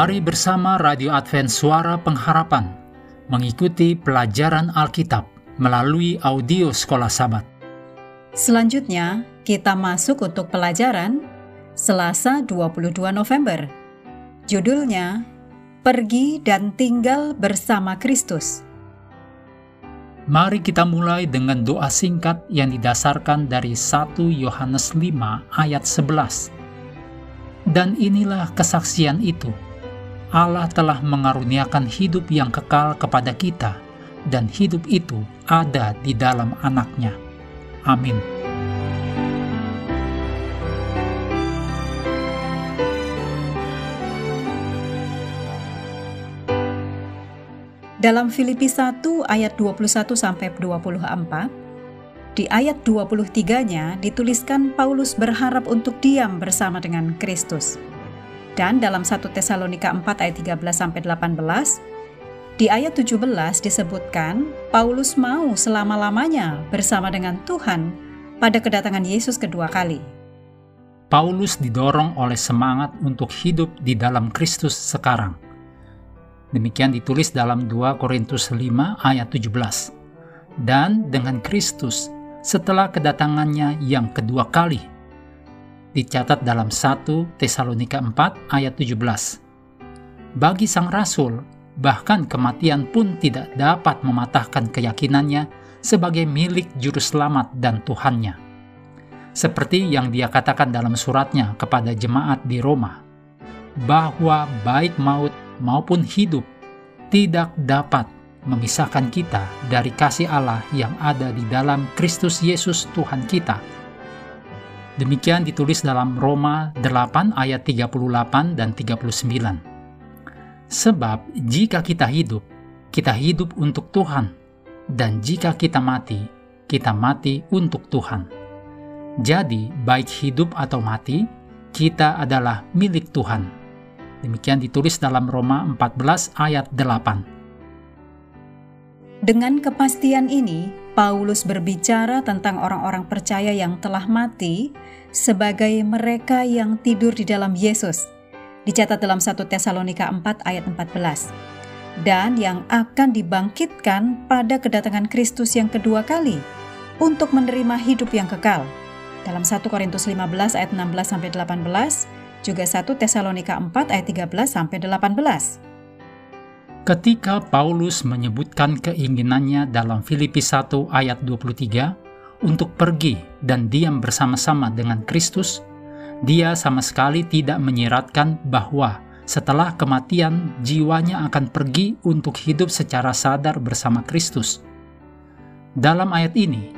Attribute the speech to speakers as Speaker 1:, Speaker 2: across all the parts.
Speaker 1: Mari bersama Radio Advent Suara Pengharapan mengikuti pelajaran Alkitab melalui audio Sekolah Sabat.
Speaker 2: Selanjutnya, kita masuk untuk pelajaran Selasa 22 November. Judulnya, Pergi dan Tinggal Bersama Kristus.
Speaker 1: Mari kita mulai dengan doa singkat yang didasarkan dari 1 Yohanes 5 ayat 11. Dan inilah kesaksian itu. Allah telah mengaruniakan hidup yang kekal kepada kita, dan hidup itu ada di dalam anaknya. Amin.
Speaker 2: Dalam Filipi 1 ayat 21 sampai 24, di ayat 23-nya dituliskan Paulus berharap untuk diam bersama dengan Kristus. Dan dalam 1 Tesalonika 4 ayat 13 sampai 18, di ayat 17 disebutkan Paulus mau selama-lamanya bersama dengan Tuhan pada kedatangan Yesus kedua kali.
Speaker 1: Paulus didorong oleh semangat untuk hidup di dalam Kristus sekarang Demikian ditulis dalam 2 Korintus 5 ayat 17. Dan dengan Kristus setelah kedatangannya yang kedua kali. Dicatat dalam 1 Tesalonika 4 ayat 17. Bagi sang rasul, bahkan kematian pun tidak dapat mematahkan keyakinannya sebagai milik juru selamat dan Tuhannya. Seperti yang dia katakan dalam suratnya kepada jemaat di Roma, bahwa baik maut maupun hidup tidak dapat memisahkan kita dari kasih Allah yang ada di dalam Kristus Yesus Tuhan kita. Demikian ditulis dalam Roma 8 ayat 38 dan 39. Sebab jika kita hidup, kita hidup untuk Tuhan, dan jika kita mati, kita mati untuk Tuhan. Jadi, baik hidup atau mati, kita adalah milik Tuhan Demikian ditulis dalam Roma 14 ayat 8.
Speaker 2: Dengan kepastian ini, Paulus berbicara tentang orang-orang percaya yang telah mati sebagai mereka yang tidur di dalam Yesus. Dicatat dalam 1 Tesalonika 4 ayat 14. Dan yang akan dibangkitkan pada kedatangan Kristus yang kedua kali untuk menerima hidup yang kekal. Dalam 1 Korintus 15 ayat 16 sampai 18, juga 1 Tesalonika 4 ayat 13 sampai 18.
Speaker 1: Ketika Paulus menyebutkan keinginannya dalam Filipi 1 ayat 23 untuk pergi dan diam bersama-sama dengan Kristus, dia sama sekali tidak menyiratkan bahwa setelah kematian jiwanya akan pergi untuk hidup secara sadar bersama Kristus. Dalam ayat ini,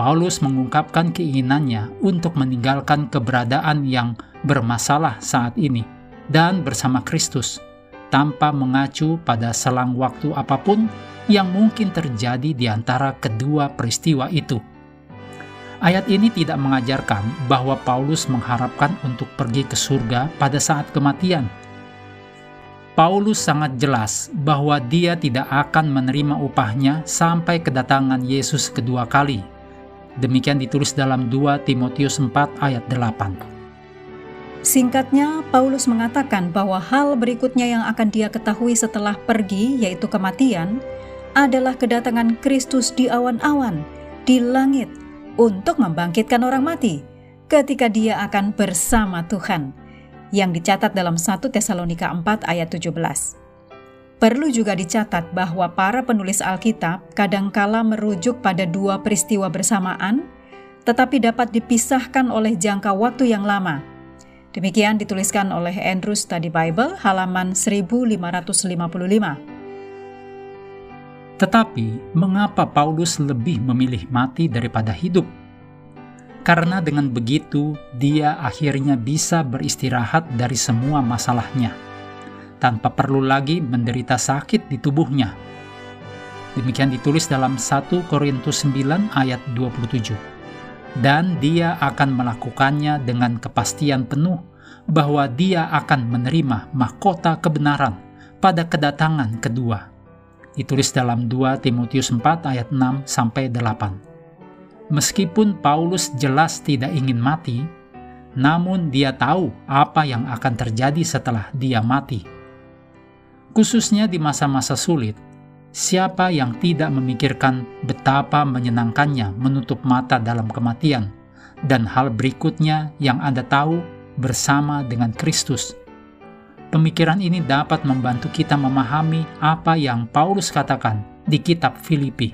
Speaker 1: Paulus mengungkapkan keinginannya untuk meninggalkan keberadaan yang bermasalah saat ini dan bersama Kristus, tanpa mengacu pada selang waktu apa pun yang mungkin terjadi di antara kedua peristiwa itu. Ayat ini tidak mengajarkan bahwa Paulus mengharapkan untuk pergi ke surga pada saat kematian. Paulus sangat jelas bahwa dia tidak akan menerima upahnya sampai kedatangan Yesus kedua kali. Demikian ditulis dalam 2 Timotius 4 ayat 8.
Speaker 2: Singkatnya, Paulus mengatakan bahwa hal berikutnya yang akan dia ketahui setelah pergi, yaitu kematian, adalah kedatangan Kristus di awan-awan, di langit, untuk membangkitkan orang mati, ketika dia akan bersama Tuhan, yang dicatat dalam 1 Tesalonika 4 ayat 17. Perlu juga dicatat bahwa para penulis Alkitab kadangkala merujuk pada dua peristiwa bersamaan, tetapi dapat dipisahkan oleh jangka waktu yang lama, Demikian dituliskan oleh Andrew Study Bible halaman 1555.
Speaker 1: Tetapi, mengapa Paulus lebih memilih mati daripada hidup? Karena dengan begitu, dia akhirnya bisa beristirahat dari semua masalahnya, tanpa perlu lagi menderita sakit di tubuhnya. Demikian ditulis dalam 1 Korintus 9 ayat 27 dan dia akan melakukannya dengan kepastian penuh bahwa dia akan menerima mahkota kebenaran pada kedatangan kedua. Ditulis dalam 2 Timotius 4 ayat 6 sampai 8. Meskipun Paulus jelas tidak ingin mati, namun dia tahu apa yang akan terjadi setelah dia mati, Khususnya di masa-masa sulit, siapa yang tidak memikirkan betapa menyenangkannya menutup mata dalam kematian, dan hal berikutnya yang Anda tahu bersama dengan Kristus. Pemikiran ini dapat membantu kita memahami apa yang Paulus katakan di kitab Filipi.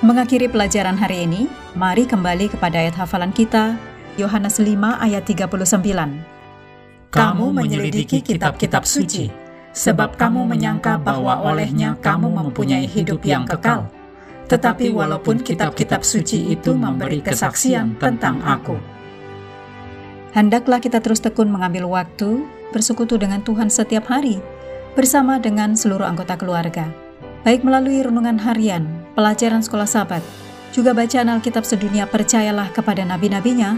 Speaker 2: Mengakhiri pelajaran hari ini, mari kembali kepada ayat hafalan kita, Yohanes 5 ayat 39
Speaker 1: kamu menyelidiki kitab-kitab suci, sebab kamu menyangka bahwa olehnya kamu mempunyai hidup yang kekal. Tetapi walaupun kitab-kitab suci itu memberi kesaksian tentang aku.
Speaker 2: Hendaklah kita terus tekun mengambil waktu bersekutu dengan Tuhan setiap hari, bersama dengan seluruh anggota keluarga, baik melalui renungan harian, pelajaran sekolah sahabat, juga bacaan Alkitab sedunia percayalah kepada nabi-nabinya,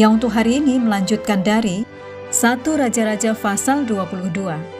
Speaker 2: yang untuk hari ini melanjutkan dari 1 Raja-Raja pasal 22.